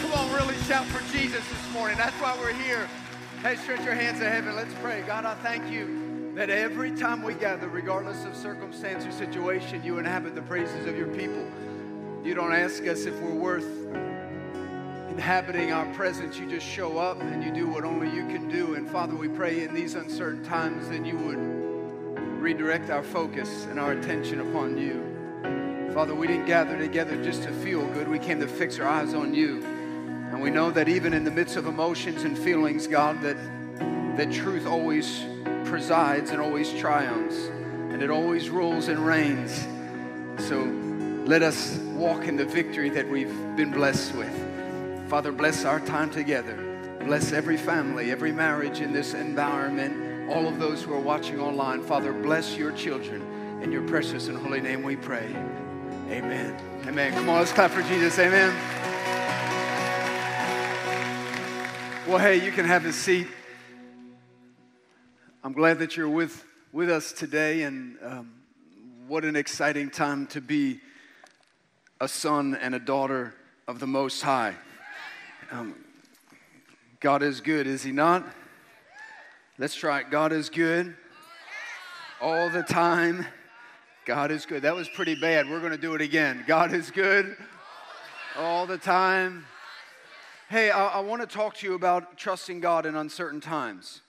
Come on, really shout for Jesus this morning. That's why we're here. Hey, stretch your hands to heaven. Let's pray. God, I thank you that every time we gather, regardless of circumstance or situation, you inhabit the praises of your people. You don't ask us if we're worth inhabiting our presence. You just show up and you do what only you can do. And Father, we pray in these uncertain times that you would redirect our focus and our attention upon you. Father, we didn't gather together just to feel good. We came to fix our eyes on you. And we know that even in the midst of emotions and feelings, God, that, that truth always presides and always triumphs. And it always rules and reigns. So let us walk in the victory that we've been blessed with. Father, bless our time together. Bless every family, every marriage in this environment, all of those who are watching online. Father, bless your children. In your precious and holy name we pray. Amen. Amen. Come on, let's clap for Jesus. Amen. Well, hey, you can have a seat. I'm glad that you're with, with us today, and um, what an exciting time to be a son and a daughter of the Most High. Um, God is good, is He not? Let's try it. God is good all the time God is good. That was pretty bad. We're going to do it again. God is good all the time. Hey, I, I want to talk to you about trusting God in uncertain times.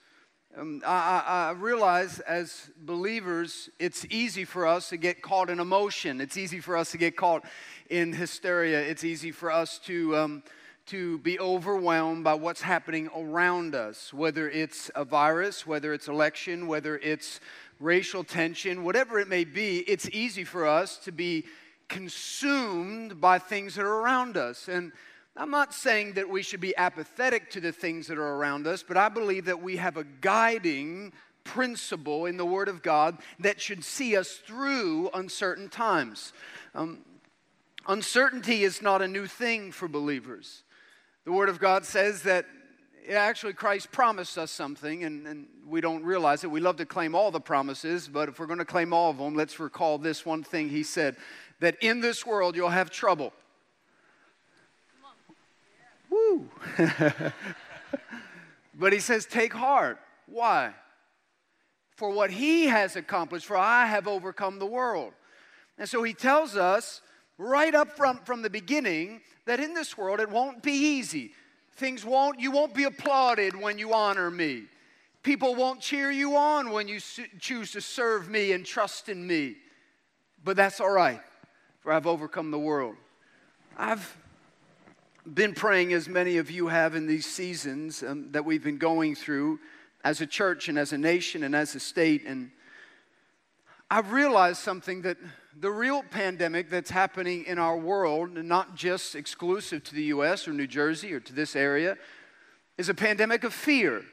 Um, I, I, realize as believers, it's easy for us to get caught in emotion. It's easy for us to get caught in hysteria. It's easy for us to, um, to be overwhelmed by what's happening around us, whether it's a virus, whether it's election, whether it's racial tension, whatever it may be, it's easy for us to be consumed by things that are around us. And I'm not saying that we should be apathetic to the things that are around us, but I believe that we have a guiding principle in the Word of God that should see us through uncertain times. Um, uncertainty is not a new thing for believers. The Word of God says that actually Christ promised us something, and, and we don't realize it. We love to claim all the promises, but if we're going to claim all of them, let's recall this one thing He said that in this world you'll have trouble. Woo! but He says, take heart. Why? For what He has accomplished, for I have overcome the world. And so He tells us right up front from the beginning that in this world it won't be easy. Things won't, you won't be applauded when you honor me. People won't cheer you on when you choose to serve me and trust in me. But that's all right, for I've overcome the world. I've been praying, as many of you have in these seasons um, that we've been going through as a church and as a nation and as a state. And I've realized something that the real pandemic that's happening in our world, not just exclusive to the US or New Jersey or to this area, is a pandemic of fear.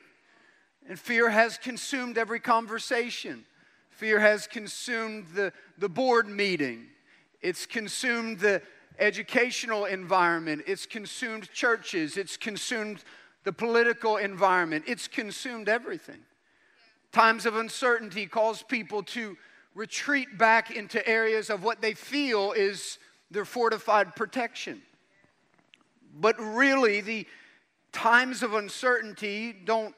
And fear has consumed every conversation. Fear has consumed the, the board meeting. It's consumed the educational environment. It's consumed churches. It's consumed the political environment. It's consumed everything. Times of uncertainty cause people to retreat back into areas of what they feel is their fortified protection. But really, the times of uncertainty don't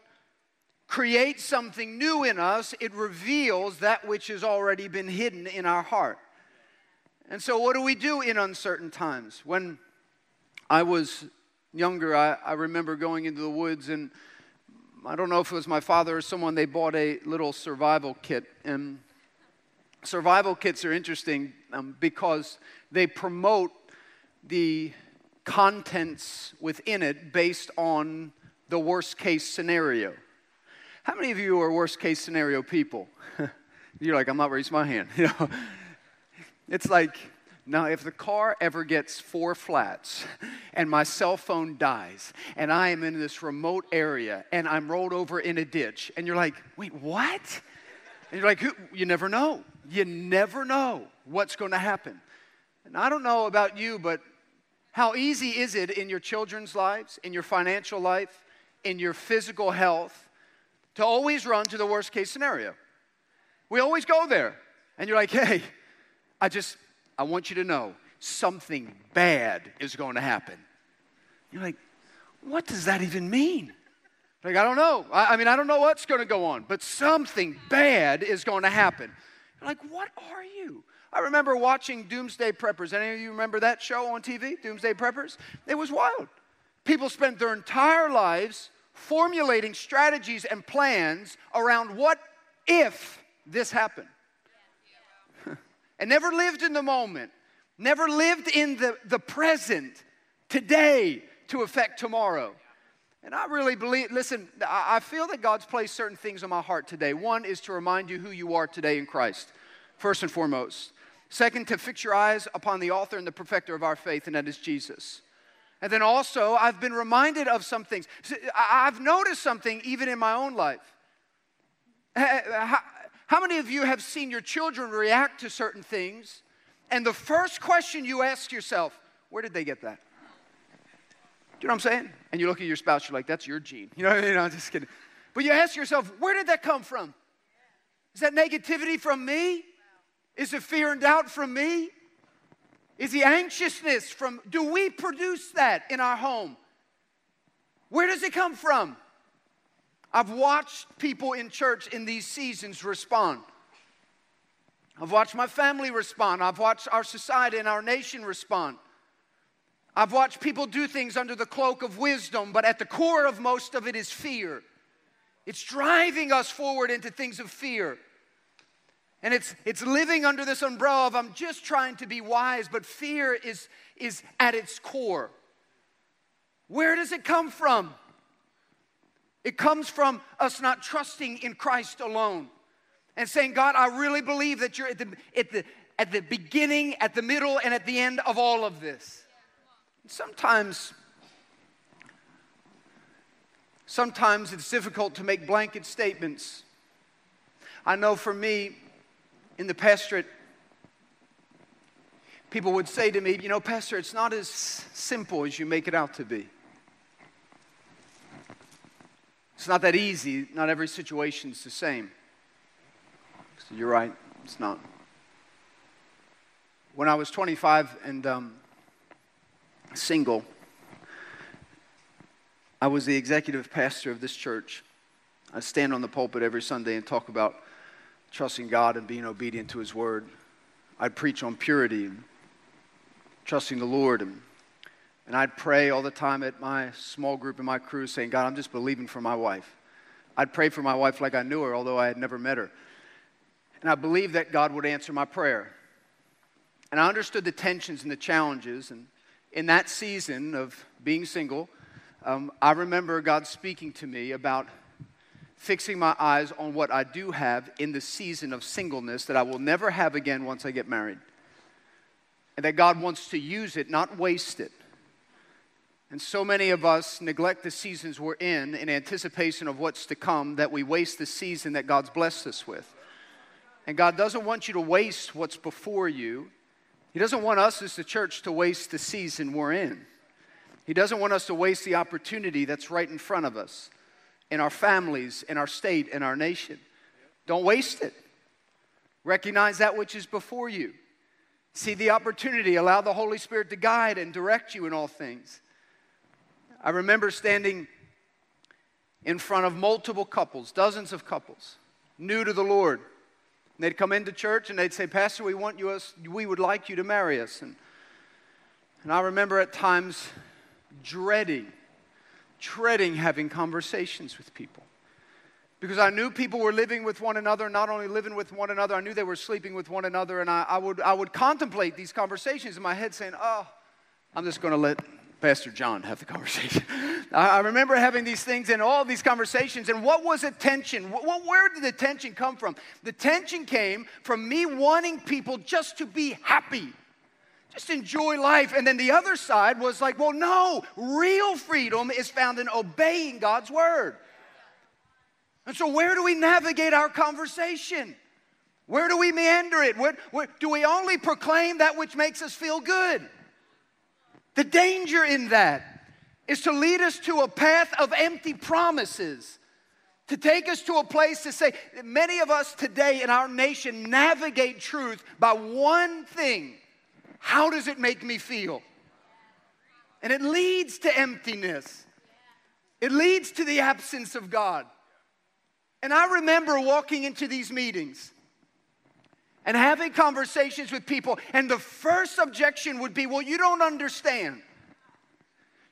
create something new in us, it reveals that which has already been hidden in our heart. And so, what do we do in uncertain times? When I was younger, I, I remember going into the woods, and I don't know if it was my father or someone, they bought a little survival kit. And survival kits are interesting um, because they promote the contents within it based on the worst case scenario. How many of you are worst case scenario people? You're like, I'm not raising my hand. You know, it's like, now if the car ever gets four flats and my cell phone dies and I am in this remote area and I'm rolled over in a ditch and you're like, wait, what? And you're like, you never know. You never know what's going to happen. And I don't know about you, but how easy is it in your children's lives, in your financial life, in your physical health, to always run to the worst case scenario. We always go there. And you're like, hey, I just, I want you to know something bad is going to happen. You're like, what does that even mean? Like, I don't know. I, I mean, I don't know what's going to go on, but something bad is going to happen. Like, what are you? I remember watching Doomsday Preppers. Any of you remember that show on TV, Doomsday Preppers? It was wild. People spent their entire lives formulating strategies and plans around what if this happened. and never lived in the moment, never lived in the, the present, today, to affect tomorrow. And I really believe, listen, I feel that God's placed certain things on my heart today. One is to remind you who you are today in Christ, first and foremost. Second, to fix your eyes upon the author and the perfecter of our faith, and that is Jesus. And then also, I've been reminded of some things. I've noticed something even in my own life. How many of you have seen your children react to certain things, and the first question you ask yourself, where did they get that? Do you know what I'm saying? And you look at your spouse, you're like, that's your gene. You know, you know, I'm just kidding. But you ask yourself, where did that come from? Is that negativity from me? Is it fear and doubt from me? Is the anxiousness from, do we produce that in our home? Where does it come from? I've watched people in church in these seasons respond. I've watched my family respond. I've watched our society and our nation respond. I've watched people do things under the cloak of wisdom, but at the core of most of it is fear. It's driving us forward into things of fear. And it's, it's living under this umbrella of I'm just trying to be wise, but fear is, is at its core. Where does it come from? It comes from us not trusting in Christ alone and saying, God, I really believe that you're at the, at the, at the beginning, at the middle, and at the end of all of this. Sometimes, sometimes it's difficult to make blanket statements. I know for me, in the pastorate, people would say to me, You know, Pastor, it's not as simple as you make it out to be. It's not that easy. Not every situation is the same. So you're right, it's not. When I was 25 and um, single, I was the executive pastor of this church. I stand on the pulpit every Sunday and talk about trusting God and being obedient to His word. I'd preach on purity and trusting the Lord. And, and I'd pray all the time at my small group and my crew saying, God, I'm just believing for my wife. I'd pray for my wife like I knew her, although I had never met her. And I believed that God would answer my prayer. And I understood the tensions and the challenges. And in that season of being single, um, I remember God speaking to me about fixing my eyes on what I do have in the season of singleness that I will never have again once I get married. And that God wants to use it, not waste it. And so many of us neglect the seasons we're in in anticipation of what's to come that we waste the season that God's blessed us with. And God doesn't want you to waste what's before you. He doesn't want us as the church to waste the season we're in. He doesn't want us to waste the opportunity that's right in front of us in our families, in our state, in our nation. Don't waste it. Recognize that which is before you. See the opportunity. Allow the Holy Spirit to guide and direct you in all things. I remember standing in front of multiple couples, dozens of couples, new to the Lord they'd come into church and they'd say, Pastor, we want you, us, we would like you to marry us. And, and I remember at times dreading, dreading having conversations with people. Because I knew people were living with one another, not only living with one another, I knew they were sleeping with one another. And I, I would, I would contemplate these conversations in my head saying, Oh, I'm just going to let Pastor John have the conversation. I remember having these things and all these conversations. And what was the tension? Where did the tension come from? The tension came from me wanting people just to be happy, just enjoy life. And then the other side was like, well, no, real freedom is found in obeying God's word. And so, where do we navigate our conversation? Where do we meander it? Where, where, do we only proclaim that which makes us feel good? The danger in that is to lead us to a path of empty promises, to take us to a place to say, many of us today in our nation navigate truth by one thing how does it make me feel? And it leads to emptiness, it leads to the absence of God. And I remember walking into these meetings and having conversations with people, and the first objection would be, Well, you don't understand.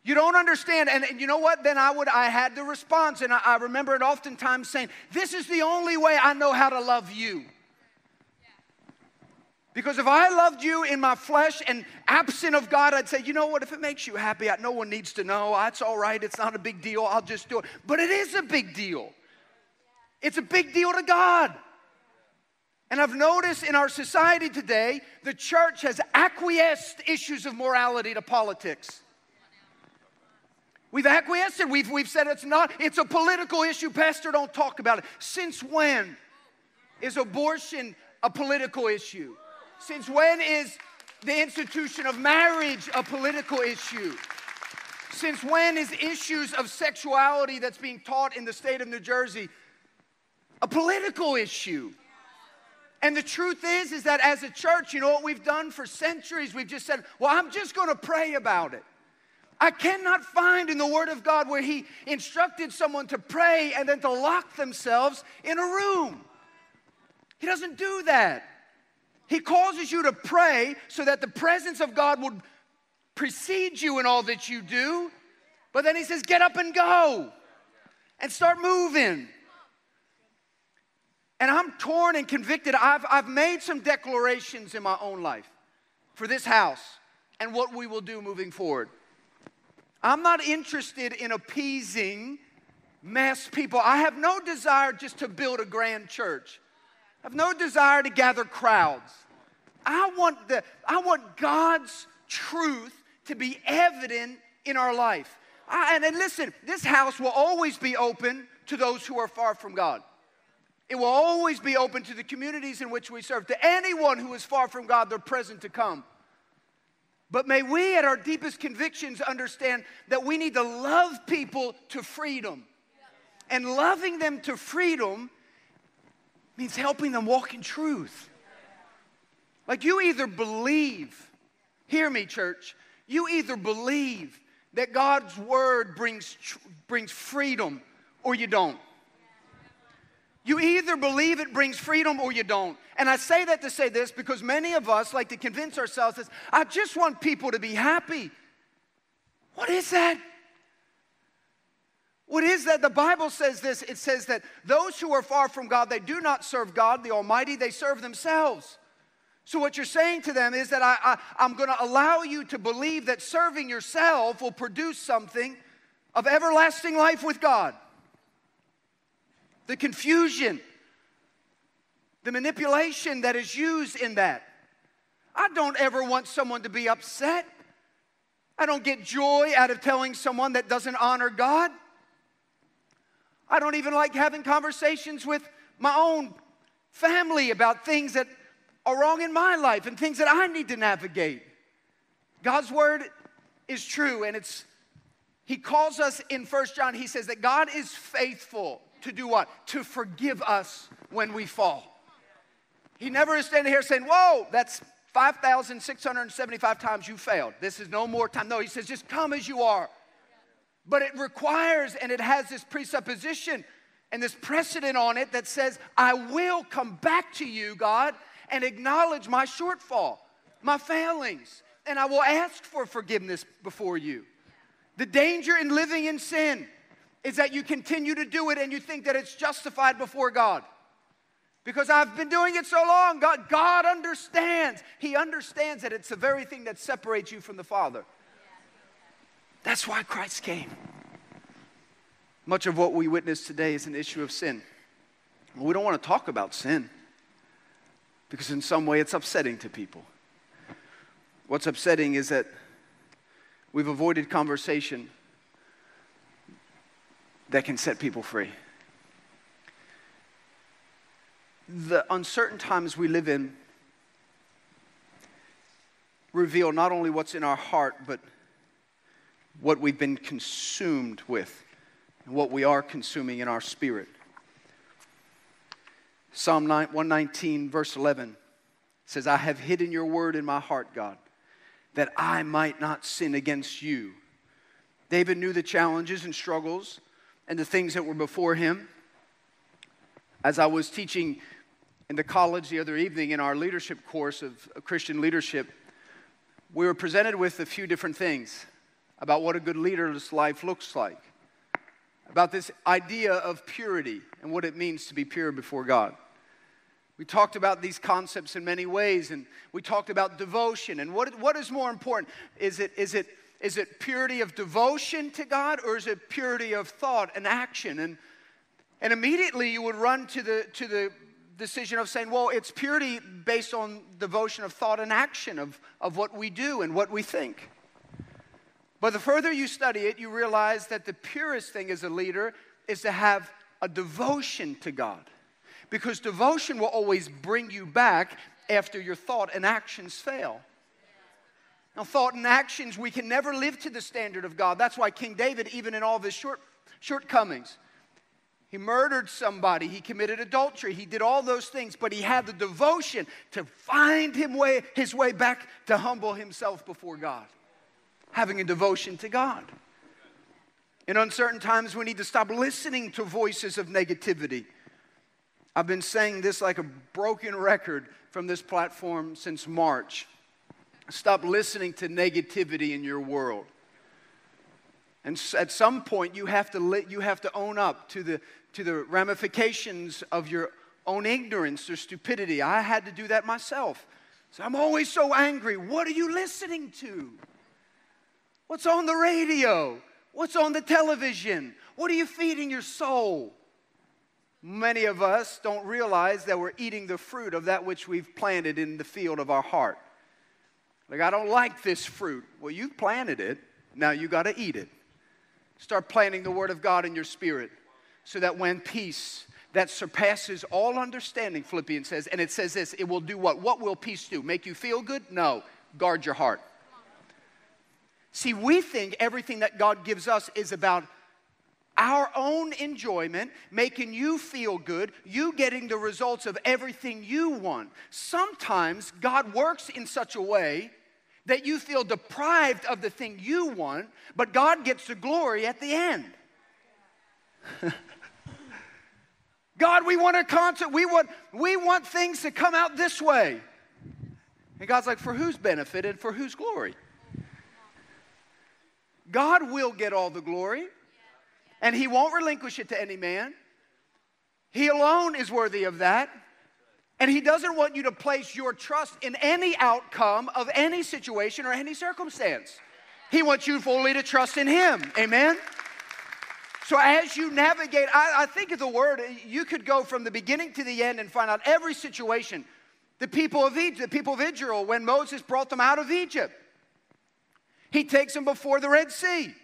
You don't understand. And, and, you know what? Then I would I had the response, and I, I remember it oftentimes saying, This is the only way I know how to love you. Because if I loved you in my flesh and absent of God, I'd say, you know what, if it makes you happy, no one needs to know. It's all right. It's not a big deal. I'll just do it. But it is a big deal. It's a big deal to God. And I've noticed in our society today, the church has acquiesced issues of morality to politics. We've acquiesced. We've, we've said it's not, it's a political issue. Pastor, don't talk about it. Since when is abortion a political issue? Since when is the institution of marriage a political issue? Since when is issues of sexuality that's being taught in the state of New Jersey a political issue? And the truth is, is that as a church, you know what we've done for centuries? We've just said, well, I'm just going to pray about it. I cannot find in the Word of God where He instructed someone to pray and then to lock themselves in a room. He doesn't do that. He causes you to pray so that the presence of God would precede you in all that you do. But then He says, get up and go and start moving. And I'm torn and convicted. I've, I've made some declarations in my own life for this house and what we will do moving forward. I'm not interested in appeasing mass people. I have no desire just to build a grand church. I have no desire to gather crowds. I want, the, I want God's truth to be evident in our life. I, and, and listen, this house will always be open to those who are far from God. It will always be open to the communities in which we serve. To anyone who is far from God, they're present to come. But may we, at our deepest convictions, understand that we need to love people to freedom. And loving them to freedom means helping them walk in truth. Like you either believe, hear me, church, you either believe that God's word brings, brings freedom or you don't. You either believe it brings freedom or you don't. And I say that to say this because many of us like to convince ourselves that I just want people to be happy. What is that? What is that? The Bible says this it says that those who are far from God, they do not serve God, the Almighty, they serve themselves. So, what you're saying to them is that I, am going to allow you to believe that serving yourself will produce something of everlasting life with God the confusion, the manipulation that is used in that. I don't ever want someone to be upset. I don't get joy out of telling someone that doesn't honor God. I don't even like having conversations with my own family about things that are wrong in my life and things that I need to navigate. God's word is true and it's he calls us in First John he says that God is faithful to do what? To forgive us when we fall. He never is standing here saying, Whoa, that's 5,675 times you failed. This is no more time. No, he says, just come as you are. But it requires and it has this presupposition and this precedent on it that says, I will come back to you, God, and acknowledge my shortfall, my failings, and I will ask for forgiveness before you. The danger in living in sin is that you continue to do it and you think that it's justified before God. Because I've been doing it so long, God, God understands. He understands that it's the very thing that separates you from the Father. That's why Christ came. Much of what we witness today is an issue of sin. we don't want to talk about sin because, in some way, it's upsetting to people. What's upsetting is that we've avoided conversation that can set people free. The uncertain times we live in reveal not only what's in our heart, but what we've been consumed with and what we are consuming in our spirit. Psalm 119, verse 11 says, I have hidden your word in my heart, God, that I might not sin against you. David knew the challenges and struggles and the things that were before him. As I was teaching in the college the other evening in our leadership course of Christian leadership, we were presented with a few different things about what a good leader's life looks like, about this idea of purity and what it means to be pure before God. We talked about these concepts in many ways, and we talked about devotion. And what, what is more important? Is it, is, it, is it purity of devotion to God, or is it purity of thought and action? And, and immediately you would run to the, to the decision of saying, well, it's purity based on devotion of thought and action, of, of what we do and what we think. But the further you study it, you realize that the purest thing as a leader is to have a devotion to God. Because devotion will always bring you back after your thought and actions fail. Now, thought and actions, we can never live to the standard of God. That's why King David, even in all of his short, shortcomings, he murdered somebody, he committed adultery, he did all those things, but he had the devotion to find him way, his way back to humble himself before God, having a devotion to God. In uncertain times, we need to stop listening to voices of negativity. I've been saying this like a broken record from this platform since March. Stop listening to negativity in your world. And at some point, you have to, you have to own up to the, to the ramifications of your own ignorance or stupidity. I had to do that myself. So I'm always so angry. What are you listening to? What's on the radio? What's on the television? What are you feeding your soul? Many of us don't realize that we're eating the fruit of that which we've planted in the field of our heart. Like, I don't like this fruit. Well, you planted it. Now you got to eat it. Start planting the Word of God in your spirit so that when peace that surpasses all understanding, Philippians says, and it says this, it will do what? What will peace do? Make you feel good? No. Guard your heart. See, we think everything that God gives us is about our own enjoyment, making you feel good, you getting the results of everything you want. Sometimes God works in such a way that you feel deprived of the thing you want, but God gets the glory at the end. God, we want a concert. We want, we want things to come out this way. And God's like, for whose benefit and for whose glory? God will get all the glory, and He won't relinquish it to any man. He alone is worthy of that. And He doesn't want you to place your trust in any outcome of any situation or any circumstance. He wants you fully to trust in Him. Amen? So as you navigate, I, I, think of the word, you could go from the beginning to the end and find out every situation. The people of Egypt, the people of Israel, when Moses brought them out of Egypt, he takes them before the Red Sea.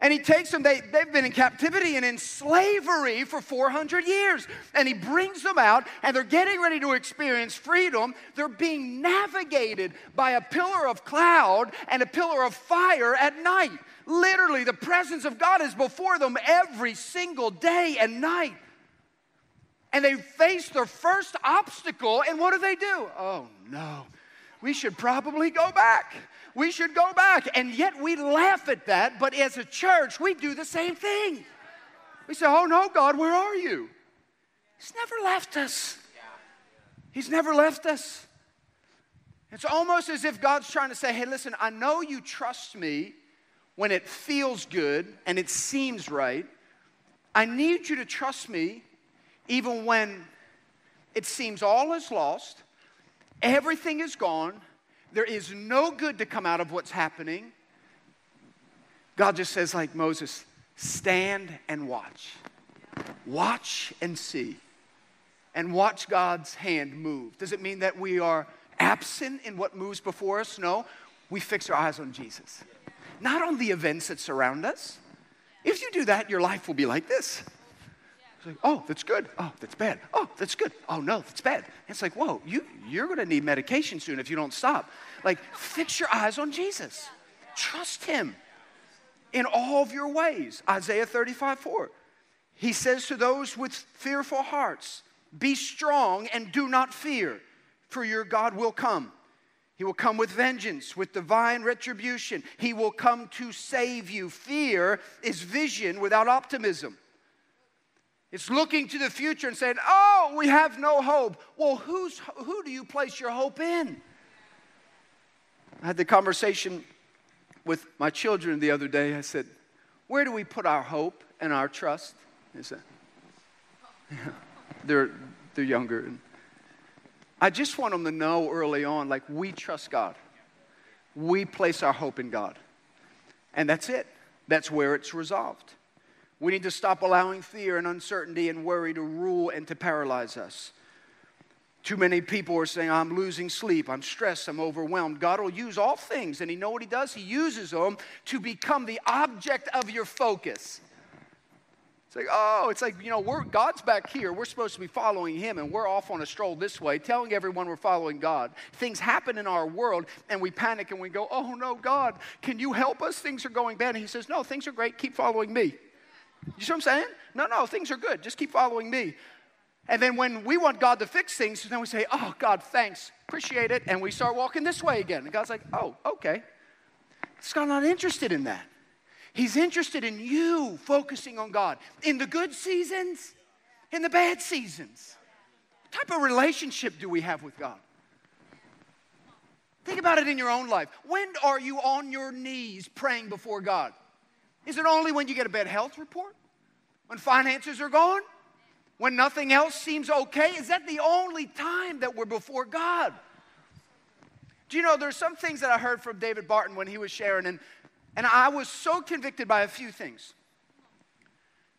And he takes them, they, they've been in captivity and in slavery for 400 years. And he brings them out, and they're getting ready to experience freedom. They're being navigated by a pillar of cloud and a pillar of fire at night. Literally, the presence of God is before them every single day and night. And they face their first obstacle, and what do they do? Oh no, we should probably go back we should go back. And yet we laugh at that, but as a church, we do the same thing. We say, Oh no, God, where are you? He's never left us. He's never left us. It's almost as if God's trying to say, Hey, listen, I know you trust me when it feels good and it seems right. I need you to trust me even when it seems all is lost, everything is gone, there is no good to come out of what's happening. God just says, like Moses, stand and watch. Watch and see. And watch God's hand move. Does it mean that we are absent in what moves before us? No. We fix our eyes on Jesus, not on the events that surround us. If you do that, your life will be like this. Like, oh, that's good. Oh, that's bad. Oh, that's good. Oh, no, that's bad. It's like, whoa, you, you're going to need medication soon if you don't stop. Like, fix your eyes on Jesus. Trust him in all of your ways. Isaiah 35 4. He says to those with fearful hearts, Be strong and do not fear, for your God will come. He will come with vengeance, with divine retribution. He will come to save you. Fear is vision without optimism. It's looking to the future and saying, Oh, we have no hope. Well, who's, who do you place your hope in? I had the conversation with my children the other day. I said, Where do we put our hope and our trust? They said, yeah. they're, they're younger. And I just want them to know early on like, we trust God. We place our hope in God. And that's it, that's where it's resolved. We need to stop allowing fear and uncertainty and worry to rule and to paralyze us. Too many people are saying, I'm losing sleep, I'm stressed, I'm overwhelmed. God will use all things, and He know what He does? He uses them to become the object of your focus. It's like, oh, it's like, you know, we're, God's back here. We're supposed to be following Him, and we're off on a stroll this way, telling everyone we're following God. Things happen in our world, and we panic and we go, oh no, God, can you help us? Things are going bad. And He says, no, things are great. Keep following me. You see what I'm saying? No, no, things are good. Just keep following me. And then when we want God to fix things, then we say, Oh, God, thanks, appreciate it. And we start walking this way again. And God's like, Oh, okay. God's not interested in that. He's interested in you focusing on God in the good seasons, in the bad seasons. What type of relationship do we have with God? Think about it in your own life. When are you on your knees praying before God? Is it only when you get a bad health report? When finances are gone? When nothing else seems okay? Is that the only time that we're before God? Do you know there's some things that I heard from David Barton when he was sharing, and, and I was so convicted by a few things.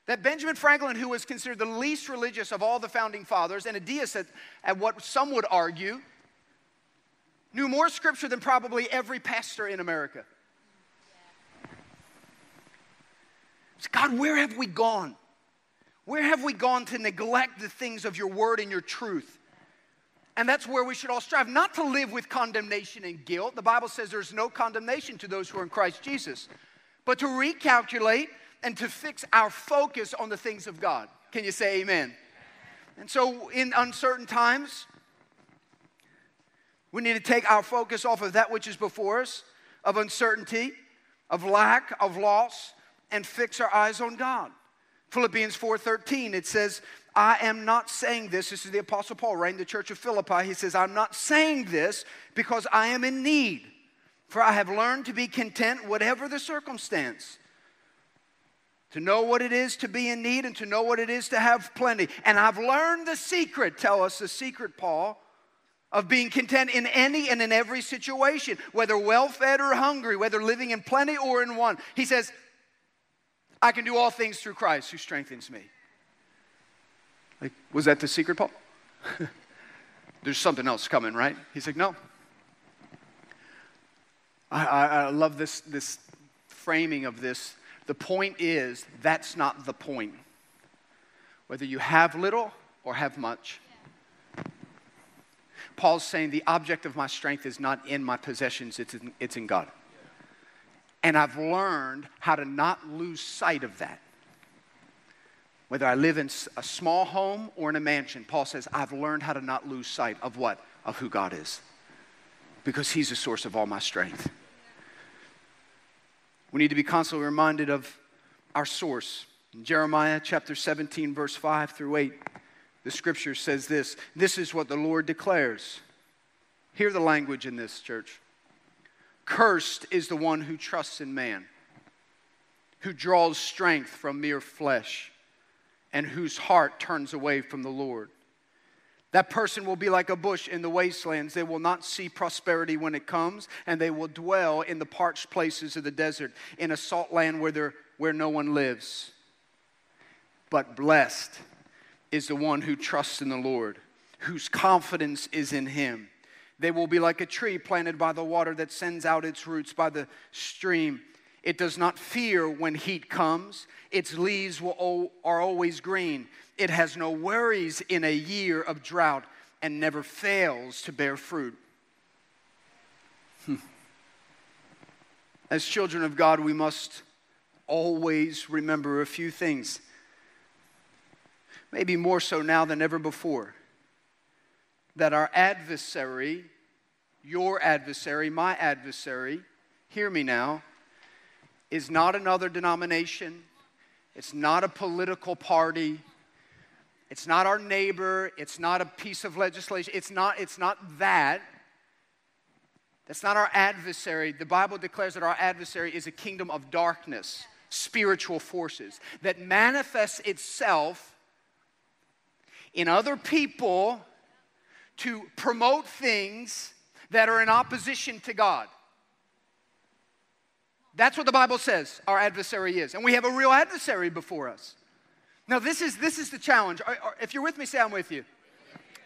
That Benjamin Franklin, who was considered the least religious of all the founding fathers, and a deist at, at what some would argue, knew more scripture than probably every pastor in America. God, where have we gone? Where have we gone to neglect the things of your word and your truth? And that's where we should all strive, not to live with condemnation and guilt. The Bible says there's no condemnation to those who are in Christ Jesus, but to recalculate and to fix our focus on the things of God. Can you say amen? And so, in uncertain times, we need to take our focus off of that which is before us, of uncertainty, of lack, of loss, and fix our eyes on God. Philippians 4:13 it says, "I am not saying this." This is the apostle Paul writing the church of Philippi. He says, "I'm not saying this because I am in need, for I have learned to be content whatever the circumstance." To know what it is to be in need and to know what it is to have plenty. And I've learned the secret, tell us the secret, Paul, of being content in any and in every situation, whether well fed or hungry, whether living in plenty or in want. He says, I can do all things through Christ who strengthens me. Like, was that the secret, Paul? There's something else coming, right? He's like, no. I, I, I love this, this framing of this. The point is, that's not the point. Whether you have little or have much. Paul's saying the object of my strength is not in my possessions, it's in, it's in God. And I've learned how to not lose sight of that. Whether I live in a small home or in a mansion, Paul says, I've learned how to not lose sight of what? Of who God is. Because He's the source of all my strength. We need to be constantly reminded of our source. In Jeremiah chapter 17, verse 5 through 8, the scripture says this This is what the Lord declares. Hear the language in this, church. Cursed is the one who trusts in man, who draws strength from mere flesh, and whose heart turns away from the Lord. That person will be like a bush in the wastelands. They will not see prosperity when it comes, and they will dwell in the parched places of the desert, in a salt land where, there, where no one lives. But blessed is the one who trusts in the Lord, whose confidence is in him. They will be like a tree planted by the water that sends out its roots by the stream. It does not fear when heat comes. Its leaves will, are always green. It has no worries in a year of drought and never fails to bear fruit. Hmm. As children of God, we must always remember a few things. Maybe more so now than ever before that our adversary your adversary, my adversary, hear me now, is not another denomination, it's not a political party, it's not our neighbor, it's not a piece of legislation, it's not, it's not that. That's not our adversary. The Bible declares that our adversary is a kingdom of darkness, spiritual forces, that manifests itself in other people to promote things that are in opposition to God. That's what the Bible says our adversary is. And we have a real adversary before us. Now, this is, this is the challenge. If you're with me, say I'm with you.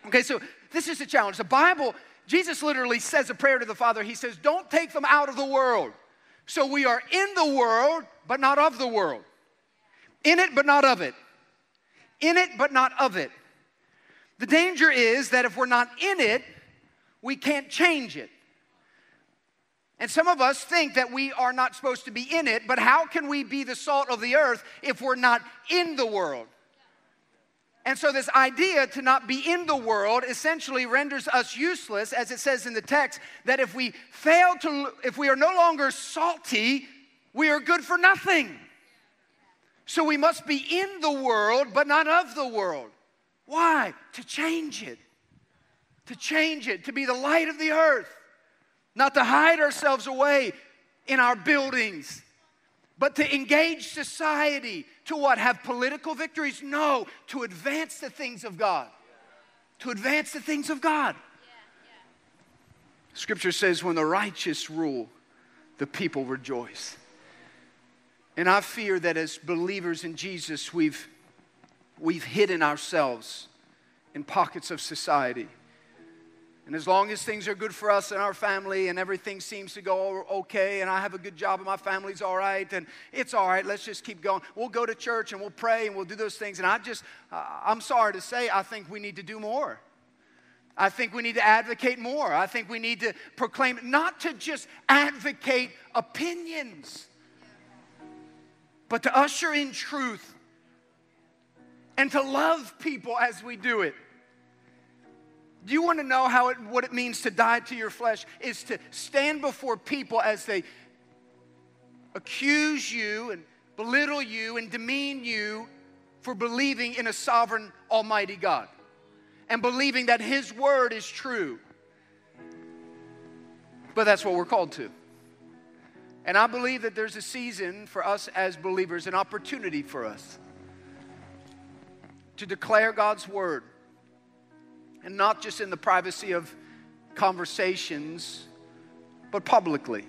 Okay, so this is the challenge. The Bible, Jesus literally says a prayer to the Father. He says, Don't take them out of the world. So we are in the world, but not of the world. In it, but not of it. In it, but not of it. The danger is that if we're not in it, we can't change it. And some of us think that we are not supposed to be in it, but how can we be the salt of the earth if we're not in the world? And so, this idea to not be in the world essentially renders us useless, as it says in the text, that if we fail to, if we are no longer salty, we are good for nothing. So, we must be in the world, but not of the world. Why? To change it. To change it, to be the light of the earth not to hide ourselves away in our buildings, but to engage society. To what? Have political victories? No, to advance the things of God. To advance the things of God. Scripture says, when the righteous rule, the people rejoice. And I fear that as believers in Jesus, we've, we've hidden ourselves in pockets of society and as long as things are good for us and our family and everything seems to go okay and I have a good job and my family's all right and it's all right, let's just keep going. We'll go to church and we'll pray and we'll do those things. And I just, I'm sorry to say, I think we need to do more. I think we need to advocate more. I think we need to proclaim, not to just advocate opinions, but to usher in truth and to love people as we do it. Do you want to know how it, what it means to die to your flesh? Is to stand before people as they accuse you and belittle you and demean you for believing in a sovereign, almighty God and believing that His word is true. But that's what we're called to. And I believe that there's a season for us as believers, an opportunity for us to declare God's word and not just in the privacy of conversations, but publicly.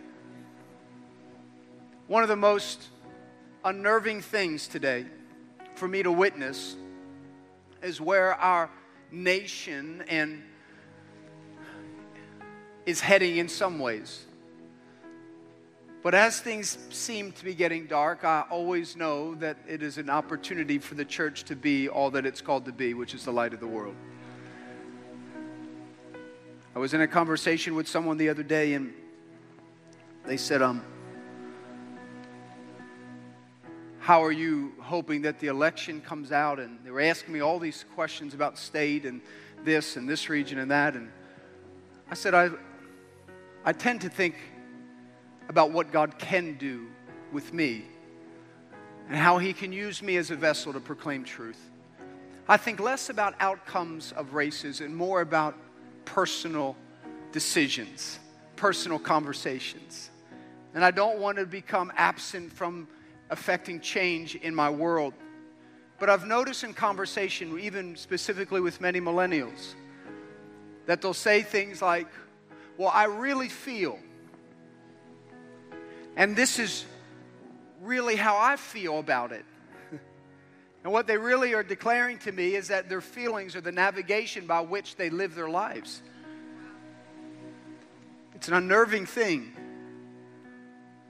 One of the most unnerving things today for me to witness is where our nation and is heading in some ways. But as things seem to be getting dark, I always know that it is an opportunity for the church to be all that it's called to be, which is the light of the world. I was in a conversation with someone the other day, and they said, um, how are you hoping that the election comes out? And they were asking me all these questions about state and this and this region and that. And I said, I, I tend to think about what God can do with me and how He can use me as a vessel to proclaim truth. I think less about outcomes of races and more about personal decisions, personal conversations. And I don't want to become absent from affecting change in my world. But I've noticed in conversation, even specifically with many millennials, that they'll say things like, Well, I really feel, and this is really how I feel about it. And what they really are declaring to me is that their feelings are the navigation by which they live their lives. It's an unnerving thing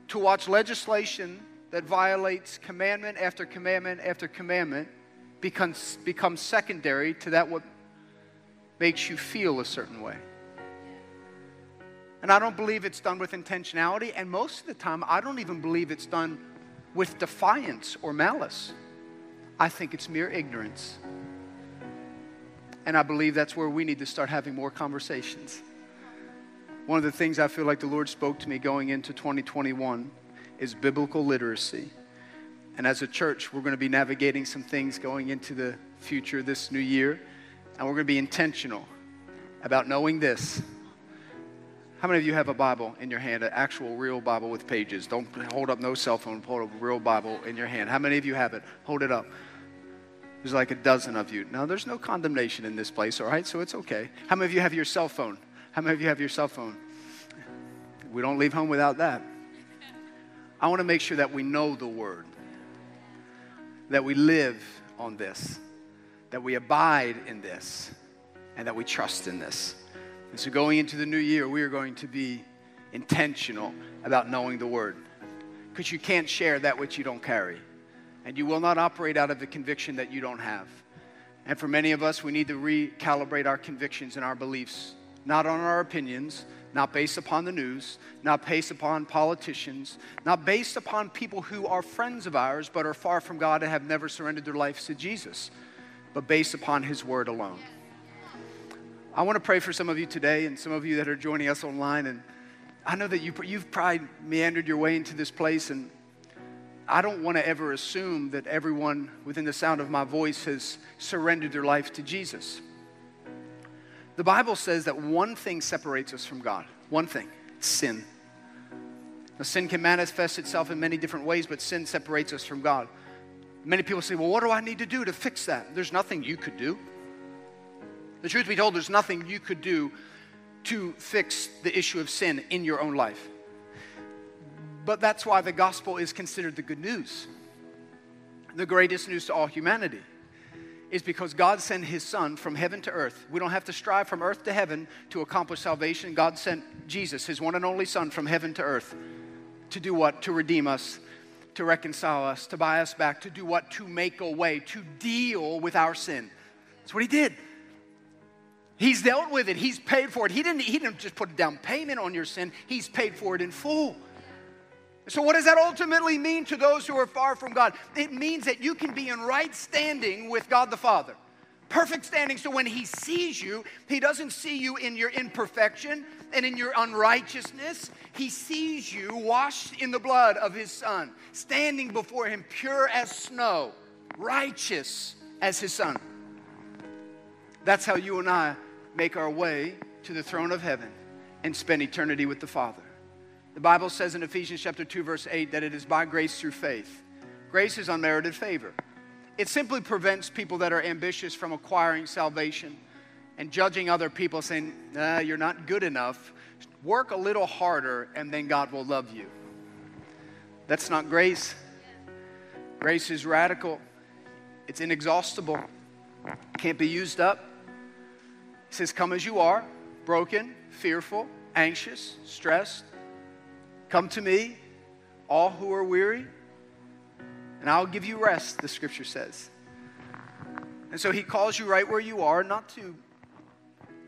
to watch legislation that violates commandment after commandment after commandment becomes, becomes secondary to that what makes you feel a certain way. And I don't believe it's done with intentionality, and most of the time, I don't even believe it's done with defiance or malice. I think it's mere ignorance. And I believe that's where we need to start having more conversations. One of the things I feel like the Lord spoke to me going into 2021 is biblical literacy. And as a church, we're going to be navigating some things going into the future this new year. And we're going to be intentional about knowing this. How many of you have a Bible in your hand, an actual real Bible with pages? Don't hold up no cell phone, hold up a real Bible in your hand. How many of you have it? Hold it up. There's like a dozen of you. Now, there's no condemnation in this place, all right? So it's okay. How many of you have your cell phone? How many of you have your cell phone? We don't leave home without that. I want to make sure that we know the Word, that we live on this, that we abide in this, and that we trust in this. And so, going into the new year, we are going to be intentional about knowing the Word because you can't share that which you don't carry, and you will not operate out of the conviction that you don't have. And for many of us, we need to recalibrate our convictions and our beliefs not on our opinions, not based upon the news, not based upon politicians, not based upon people who are friends of ours but are far from God and have never surrendered their lives to Jesus, but based upon His Word alone. I want to pray for some of you today and some of you that are joining us online. And I know that you, you've probably meandered your way into this place, and I don't want to ever assume that everyone within the sound of my voice has surrendered their life to Jesus. The Bible says that one thing separates us from God. One thing sin. Now, sin can manifest itself in many different ways, but sin separates us from God. Many people say, Well, what do I need to do to fix that? There's nothing you could do. The truth be told, there's nothing you could do to fix the issue of sin in your own life. But that's why the gospel is considered the good news, the greatest news to all humanity is because God sent his son from heaven to earth. We don't have to strive from earth to heaven to accomplish salvation. God sent Jesus, his one and only son, from heaven to earth to do what? To redeem us, to reconcile us, to buy us back, to do what? To make a way, to deal with our sin. That's what he did. He's dealt with it. He's paid for it. He didn't, he didn't just put a down payment on your sin, He's paid for it in full. So, what does that ultimately mean to those who are far from God? It means that you can be in right standing with God the Father. Perfect standing. So, when He sees you, He doesn't see you in your imperfection and in your unrighteousness. He sees you washed in the blood of His Son, standing before Him pure as snow, righteous as His Son. That's how you and I make our way to the throne of heaven and spend eternity with the Father. The Bible says in Ephesians chapter 2 verse 8 that it is by grace through faith. Grace is unmerited favor. It simply prevents people that are ambitious from acquiring salvation and judging other people saying, nah, you're not good enough. Work a little harder and then God will love you. That's not grace. Grace is radical. It's inexhaustible. Can't be used up. He says, Come as you are, broken, fearful, anxious, stressed, Come to me, all who are weary, and I'll give you rest, the scripture says. And so he calls you right where you are, not to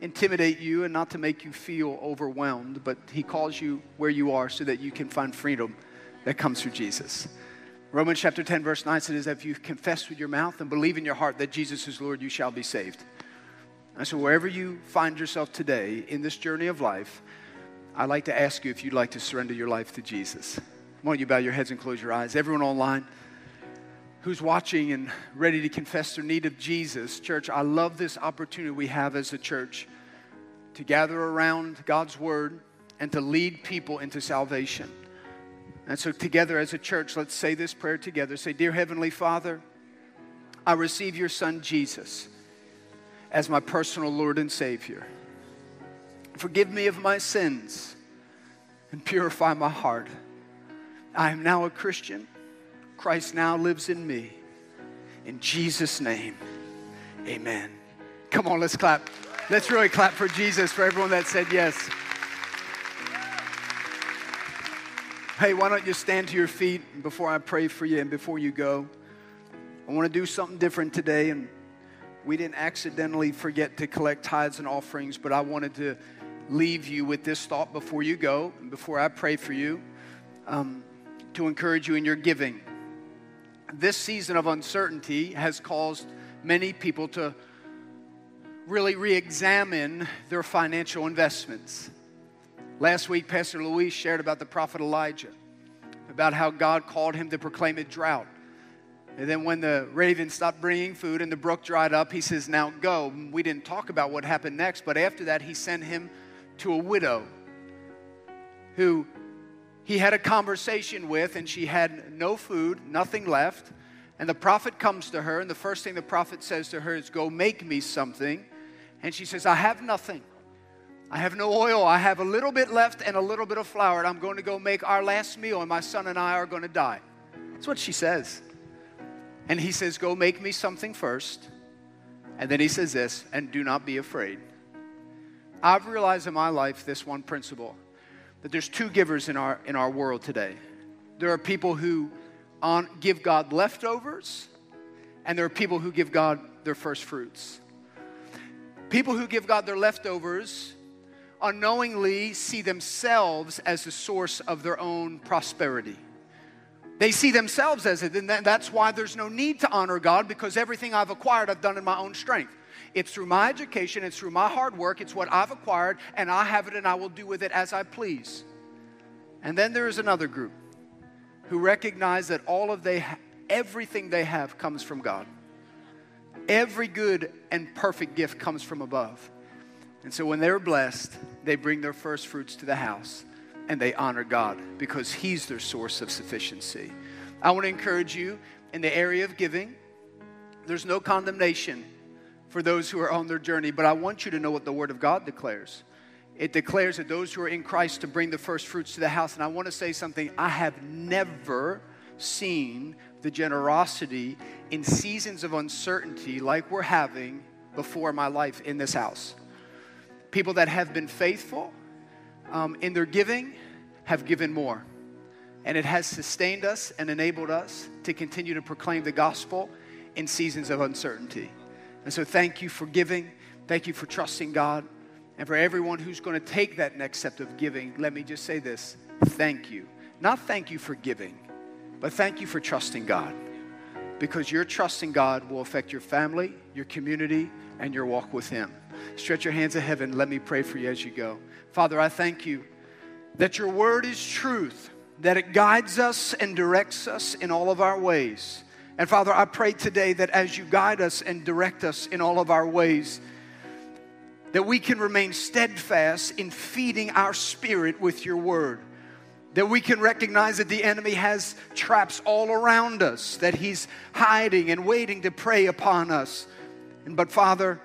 intimidate you and not to make you feel overwhelmed, but he calls you where you are so that you can find freedom that comes through Jesus. Romans chapter 10, verse 9 says, If you confess with your mouth and believe in your heart that Jesus is Lord, you shall be saved. And so, wherever you find yourself today in this journey of life, I'd like to ask you if you'd like to surrender your life to Jesus. Why don't you bow your heads and close your eyes? Everyone online who's watching and ready to confess their need of Jesus, church, I love this opportunity we have as a church to gather around God's Word and to lead people into salvation. And so, together as a church, let's say this prayer together. Say, Dear Heavenly Father, I receive your Son Jesus as my personal Lord and Savior. Forgive me of my sins and purify my heart. I am now a Christian. Christ now lives in me. In Jesus' name, amen. Come on, let's clap. Let's really clap for Jesus, for everyone that said yes. Hey, why don't you stand to your feet before I pray for you and before you go? I want to do something different today, and we didn't accidentally forget to collect tithes and offerings, but I wanted to leave you with this thought before you go and before I pray for you um, to encourage you in your giving. This season of uncertainty has caused many people to really re examine their financial investments. Last week, Pastor Luis shared about the prophet Elijah, about how God called him to proclaim a drought. And then when the raven stopped bringing food and the brook dried up, he says, Now go. We didn't talk about what happened next, but after that, he sent him to a widow who he had a conversation with, and she had no food, nothing left. And the prophet comes to her, and the first thing the prophet says to her is, Go make me something. And she says, I have nothing. I have no oil. I have a little bit left and a little bit of flour, and I'm going to go make our last meal, and my son and I are going to die. That's what she says. And he says, Go make me something first. And then he says this, and do not be afraid. I've realized in my life this one principle that there's two givers in our, in our world today. There are people who on, give God leftovers, and there are people who give God their first fruits. People who give God their leftovers unknowingly see themselves as the source of their own prosperity. They see themselves as it, and that's why there's no need to honor God because everything I've acquired I've done in my own strength. It's through my education, it's through my hard work, it's what I've acquired, and I have it and I will do with it as I please. And then there is another group who recognize that all of they everything they have comes from God. Every good and perfect gift comes from above. And so when they're blessed, they bring their first fruits to the house and they honor God because He's their source of sufficiency. I want to encourage you in the area of giving, there's no condemnation for those who are on their journey, but I want you to know what the Word of God declares. It declares that those who are in Christ to bring the first fruits to the house. And I want to say something I have never seen the generosity in seasons of uncertainty like we're having before my life in this house. People that have been faithful um, in their giving have given more. And it has sustained us and enabled us to continue to proclaim the gospel in seasons of uncertainty. And so, thank you for giving. Thank you for trusting God. And for everyone who's going to take that next step of giving, let me just say this thank you. Not thank you for giving, but thank you for trusting God. Because your trusting God will affect your family, your community, and your walk with Him. Stretch your hands to heaven. Let me pray for you as you go. Father, I thank you that your word is truth, that it guides us and directs us in all of our ways. And Father, I pray today that as you guide us and direct us in all of our ways, that we can remain steadfast in feeding our spirit with your word. That we can recognize that the enemy has traps all around us, that he's hiding and waiting to prey upon us. And, but Father,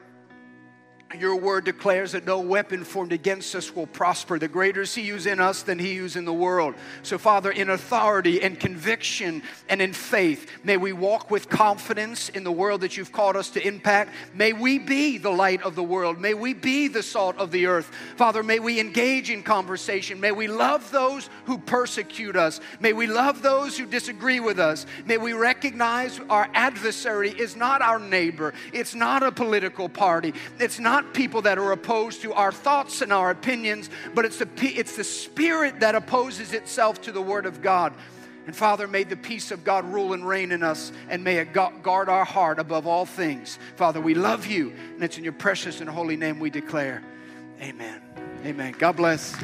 your word declares that no weapon formed against us will prosper. The greater is he who's in us than he who's in the world. So, Father, in authority and conviction and in faith, may we walk with confidence in the world that you've called us to impact. May we be the light of the world. May we be the salt of the earth. Father, may we engage in conversation. May we love those who persecute us. May we love those who disagree with us. May we recognize our adversary is not our neighbor, it's not a political party, it's not not people that are opposed to our thoughts and our opinions, but it's the, it's the spirit that opposes itself to the Word of God. And Father, may the peace of God rule and reign in us, and may it guard our heart above all things. Father, we love you, and it's in your precious and holy name we declare. Amen. Amen. God bless.